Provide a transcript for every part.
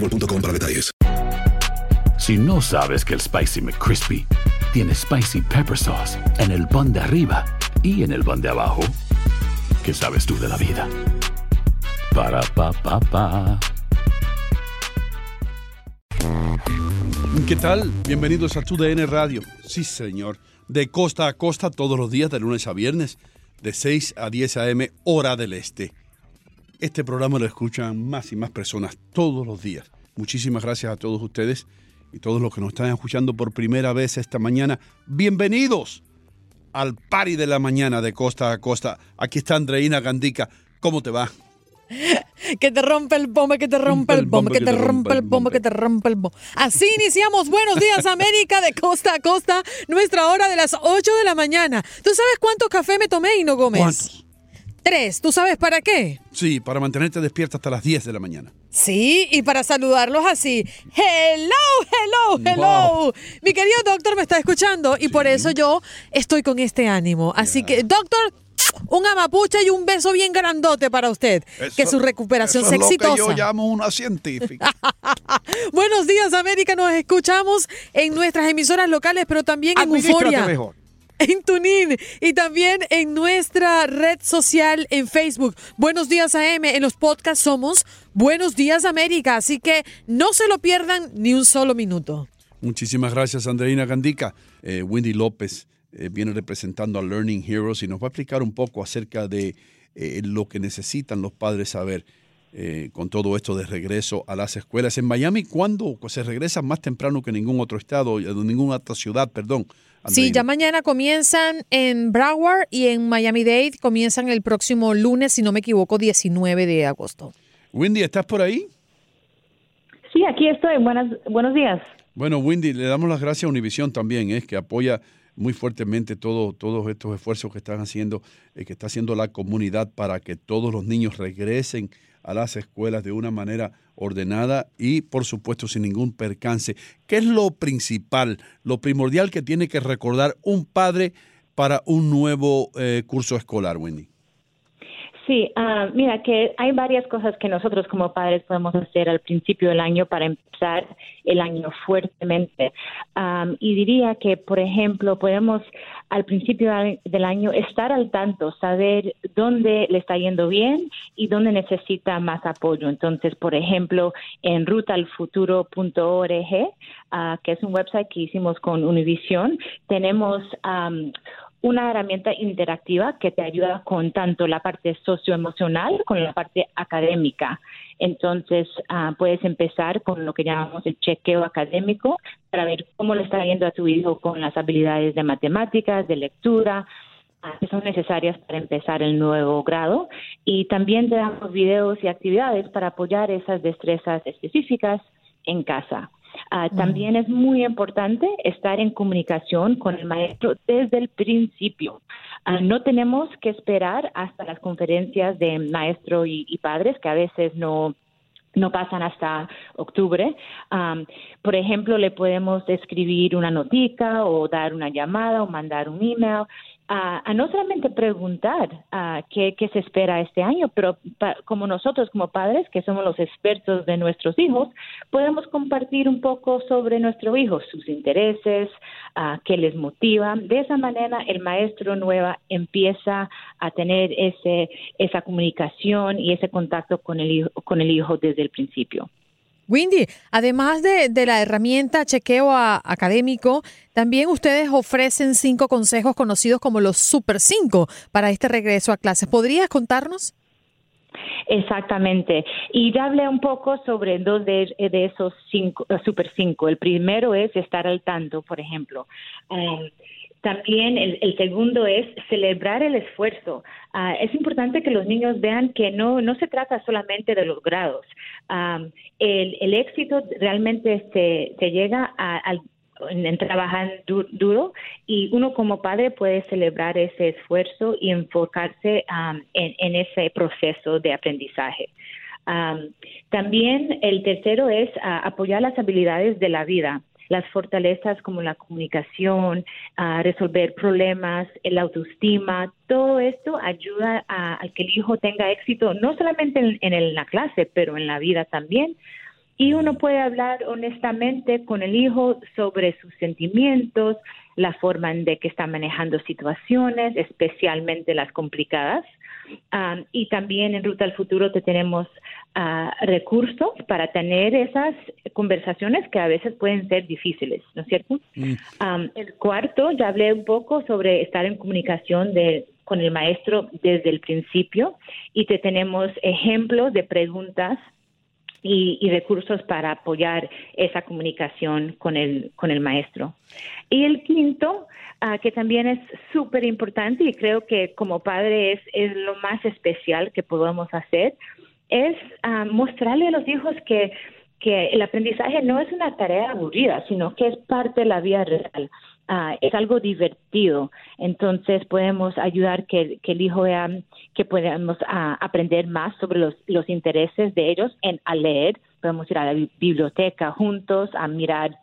boostmobile.com para detalles. Si no sabes que el Spicy McCrispy tiene Spicy Pepper Sauce en el pan de arriba y en el pan de abajo, ¿qué sabes tú de la vida? Para, pa, pa, pa. ¿Qué tal? Bienvenidos a TUDN Radio. Sí, señor. De costa a costa todos los días, de lunes a viernes, de 6 a 10 a.m., hora del este. Este programa lo escuchan más y más personas todos los días. Muchísimas gracias a todos ustedes y todos los que nos están escuchando por primera vez esta mañana. Bienvenidos al Party de la Mañana de Costa a Costa. Aquí está Andreina Gandica. ¿Cómo te va? Que te rompe el bombo, que te rompe el bombo, que te rompe el bombo, que te rompe el bombo. Así iniciamos Buenos Días América de costa a costa, nuestra hora de las 8 de la mañana. ¿Tú sabes cuánto café me tomé, Hino Gómez? ¿Cuántos? ¿Tú sabes para qué? Sí, para mantenerte despierta hasta las 10 de la mañana. Sí, y para saludarlos así. Hello, hello, hello. Wow. Mi querido doctor me está escuchando y por eso yo estoy con este ánimo. Así que, doctor, un amapuche y un beso bien grandote para usted. que su recuperación eso sea es lo que exitosa. yo llamo una científica. Buenos días, América. Nos escuchamos en nuestras emisoras locales, pero también en Euforia. mejor. En Tunin y también en nuestra red social en Facebook. Buenos días AM. En los podcasts somos Buenos días América. Así que no se lo pierdan ni un solo minuto. Muchísimas gracias, Andreina Gandica. Eh, Wendy López eh, viene representando a Learning Heroes y nos va a explicar un poco acerca de eh, lo que necesitan los padres saber eh, con todo esto de regreso a las escuelas. En Miami, ¿cuándo se regresa más temprano que ningún otro estado, eh, ninguna otra ciudad, perdón? Sí, ya mañana comienzan en Broward y en Miami-Dade comienzan el próximo lunes, si no me equivoco, 19 de agosto. Wendy, ¿estás por ahí? Sí, aquí estoy. Buenas, buenos días. Bueno, Wendy, le damos las gracias a Univisión también, es que apoya muy fuertemente todo, todos estos esfuerzos que están haciendo, eh, que está haciendo la comunidad para que todos los niños regresen a las escuelas de una manera ordenada y, por supuesto, sin ningún percance. ¿Qué es lo principal, lo primordial que tiene que recordar un padre para un nuevo eh, curso escolar, Wendy? Sí, ah, mira que hay varias cosas que nosotros como padres podemos hacer al principio del año para empezar el año fuertemente. Am, y diría que, por ejemplo, podemos al principio del- año estar al tanto, saber dónde le está yendo bien y dónde necesita más apoyo. Entonces, por ejemplo, en rutalfuturo.org, ah, que es un website que hicimos con Univision, tenemos am, una herramienta interactiva que te ayuda con tanto la parte socioemocional como la parte académica. Entonces, ah, puedes empezar con lo que llamamos el chequeo académico para ver cómo le está yendo a tu hijo con las habilidades de matemáticas, de lectura, ah, que son necesarias para empezar el nuevo grado. Y también te damos videos y actividades para apoyar esas destrezas específicas en casa. Ah, También es muy importante estar en comunicación con el maestro desde el principio. Ah, no tenemos que esperar hasta las conferencias de maestro y, y padres, que a veces no, no pasan hasta octubre. Um, por ejemplo, le podemos escribir una notica o dar una llamada o mandar un email a, no solamente preguntar a qué, se espera este año, pero como nosotros como padres, que somos los expertos de nuestros hijos, podemos compartir un poco sobre nuestro hijo, sus intereses, a qué les motiva. De esa manera, el maestro nueva empieza a tener ese, esa comunicación y ese contacto con el con el hijo desde el principio. Windy, además de, la herramienta chequeo académico, también ustedes ofrecen cinco consejos conocidos como los Super 5 para este regreso a clases. ¿Podrías contarnos? Exactamente. Y ya hablé un poco sobre dos de, esos cinco, eh, Super 5. El primero es estar al tanto, por ejemplo. Um, también el, segundo es celebrar el esfuerzo. Ah, es importante que los niños vean que no, no se trata solamente de los grados. el, éxito realmente se, se llega a, en, trabajar duro y uno como padre puede celebrar ese esfuerzo y enfocarse en, ese proceso de aprendizaje. también el tercero es ah, apoyar las habilidades de la vida las fortalezas como la comunicación, a resolver problemas, el autoestima, todo esto ayuda a, que el hijo tenga éxito no solamente en, en la clase, pero en la vida también. Y uno puede hablar honestamente con el hijo sobre sus sentimientos, la forma en de que está manejando situaciones, especialmente las complicadas. Um, y también en Ruta al Futuro te tenemos uh, recursos para tener esas conversaciones que a veces pueden ser difíciles, ¿no es cierto? Mm. Um, el cuarto, ya hablé un poco sobre estar en comunicación de, con el maestro desde el principio y te tenemos ejemplos de preguntas y, recursos para apoyar esa comunicación con el, con el maestro. Y el quinto, ah, que también es súper importante y creo que como padre es, es lo más especial que podemos hacer, es ah, mostrarle a los hijos que que el aprendizaje no es una tarea aburrida, sino que es parte de la vida real. Ah, es algo divertido. Entonces podemos ayudar que, el hijo vea que podemos ah, aprender más sobre los, los intereses de ellos en a leer. Podemos ir a la biblioteca juntos a mirar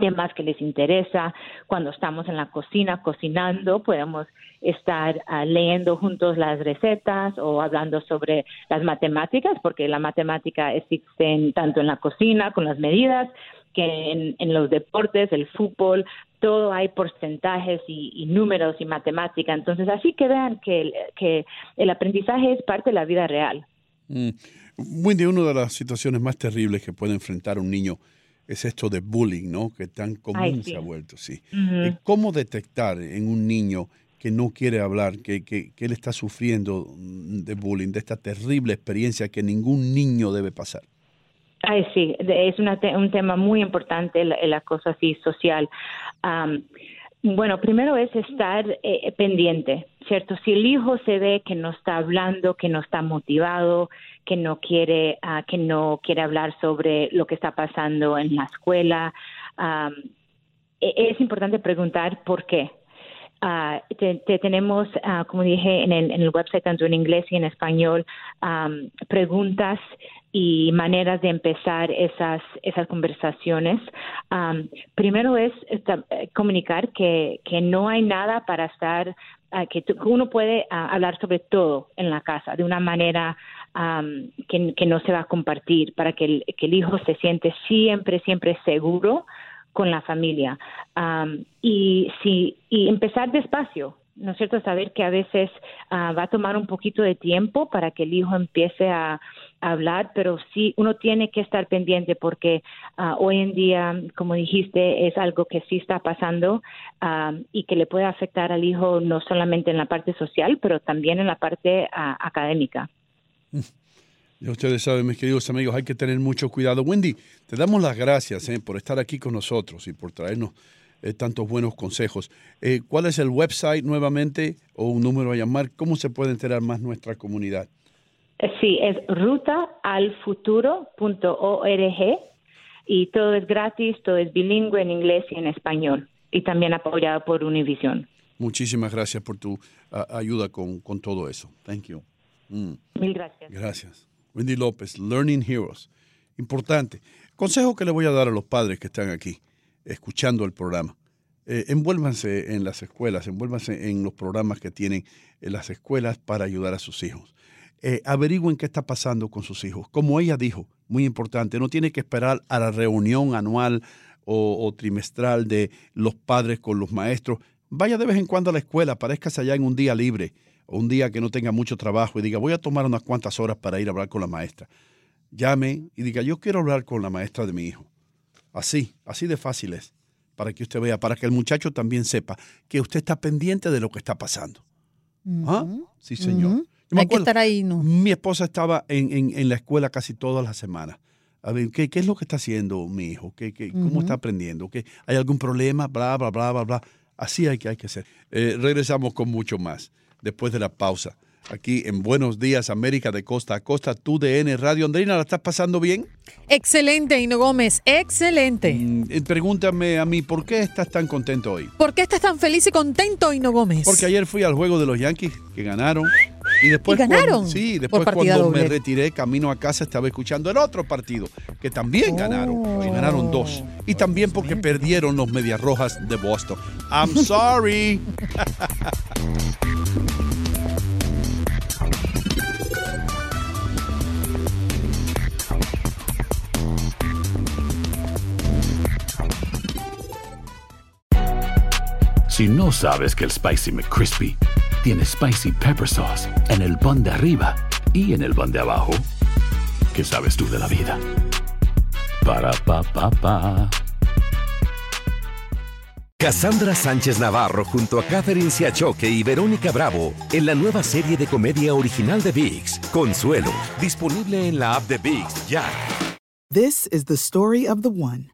temas que les interesa. Cuando estamos en la cocina cocinando, podemos estar ah, leyendo juntos las recetas o hablando sobre las matemáticas, porque la matemática existe tanto en la cocina con las medidas que en, los deportes, el fútbol, todo hay porcentajes y, números y matemática. Entonces, así que vean que, que el aprendizaje es parte de la vida real. Mm. Wendy, una de las situaciones más terribles que puede enfrentar un niño es esto de bullying, ¿no? Que tan común se ha vuelto, sí. ¿Cómo detectar en un niño que no quiere hablar, que, que, que, él está sufriendo de bullying, de esta terrible experiencia que ningún niño debe pasar? Ay, sí, es un tema muy importante el, acoso así social. bueno, primero es estar eh, pendiente, ¿cierto? Si el hijo se ve que no está hablando, que no está motivado, que no quiere, ah, que no quiere hablar sobre lo que está pasando en la escuela, e, es importante preguntar por qué. Uh, te, tenemos, uh, como dije en el, en el, website, tanto en inglés y en español, um, preguntas y maneras de empezar esas, esas conversaciones. Um, primero es eh, comunicar que, que no hay nada para estar, uh, que uno puede hablar sobre todo en la casa de una manera um, que, que, no se va a compartir, para que el, que el hijo se siente siempre, siempre seguro con la familia. y, si, y empezar despacio, ¿no es cierto? Saber que a veces ah, va a tomar un poquito de tiempo para que el hijo empiece a, hablar, pero sí uno tiene que estar pendiente porque ah, hoy en día, como dijiste, es algo que sí está pasando y que le puede afectar al hijo no solamente en la parte social, pero también en la parte ah, académica. Ya ustedes saben, mis queridos amigos, hay que tener mucho cuidado. Wendy, te damos las gracias eh, por estar aquí con nosotros y por traernos eh, tantos buenos consejos. Eh, ¿Cuál es el website nuevamente o un número a llamar? ¿Cómo se puede enterar más nuestra comunidad? Sí, es rutaalfuturo.org y todo es gratis, todo es bilingüe en inglés y en español y también apoyado por Univision. Muchísimas gracias por tu ayuda con, con, todo eso. Thank you. Mm. Mil gracias. Gracias. Wendy López, Learning Heroes. Importante. Consejo que le voy a dar a los padres que están aquí, escuchando el programa. Eh, envuélvanse en las escuelas, envuélvanse en los programas que tienen en las escuelas para ayudar a sus hijos. Eh, averigüen qué está pasando con sus hijos. Como ella dijo, muy importante, no tiene que esperar a la reunión anual o, trimestral de los padres con los maestros. Vaya de vez en cuando a la escuela, aparezcase allá en un día libre un día que no tenga mucho trabajo y diga, voy a tomar unas cuantas horas para ir a hablar con la maestra. Llame y diga, yo quiero hablar con la maestra de mi hijo. Así, así de fácil es, para que usted vea, para que el muchacho también sepa que usted está pendiente de lo que está pasando. ¿Ah? Sí, señor. Ujú. Yo me Hay que estar ahí, ¿no? Mi esposa estaba en, en- en la escuela casi todas las semanas. A ver, ¿qué, qué es lo que está haciendo mi hijo? ¿Qué, qué- ¿Cómo está aprendiendo? ¿Qué, ¿Hay algún problema? Bla, bla, bla, bla, bla. Así hay que, hay que hacer. Eh, regresamos con mucho más después de la pausa. Aquí en Buenos Días, América de Costa a Costa, tu DN Radio. Andrina, ¿la estás pasando bien? Excelente, Hino Gómez, excelente. Mm, eh, pregúntame a mí, ¿por qué estás tan contento hoy? ¿Por qué estás tan feliz y contento, Hino Gómez? Porque ayer fui al juego de los Yankees, que ganaron. Y después, ¿Y ganaron? cuando- sí, después cuando me retiré camino a casa estaba escuchando el otro partido, que también ganaron. Y ganaron dos. Y también porque perdieron los Medias Rojas de Boston. I'm sorry. Si no sabes que el Spicy McCrispy tiene Spicy Pepper Sauce en el pan de arriba y en el pan de abajo, ¿qué sabes tú de la vida? Para, pa, pa, pa. Cassandra Sánchez Navarro junto a Catherine Siachoque y Verónica Bravo en la nueva serie de comedia original de VIX, Consuelo, disponible en la app de VIX ya. This is the story of the one.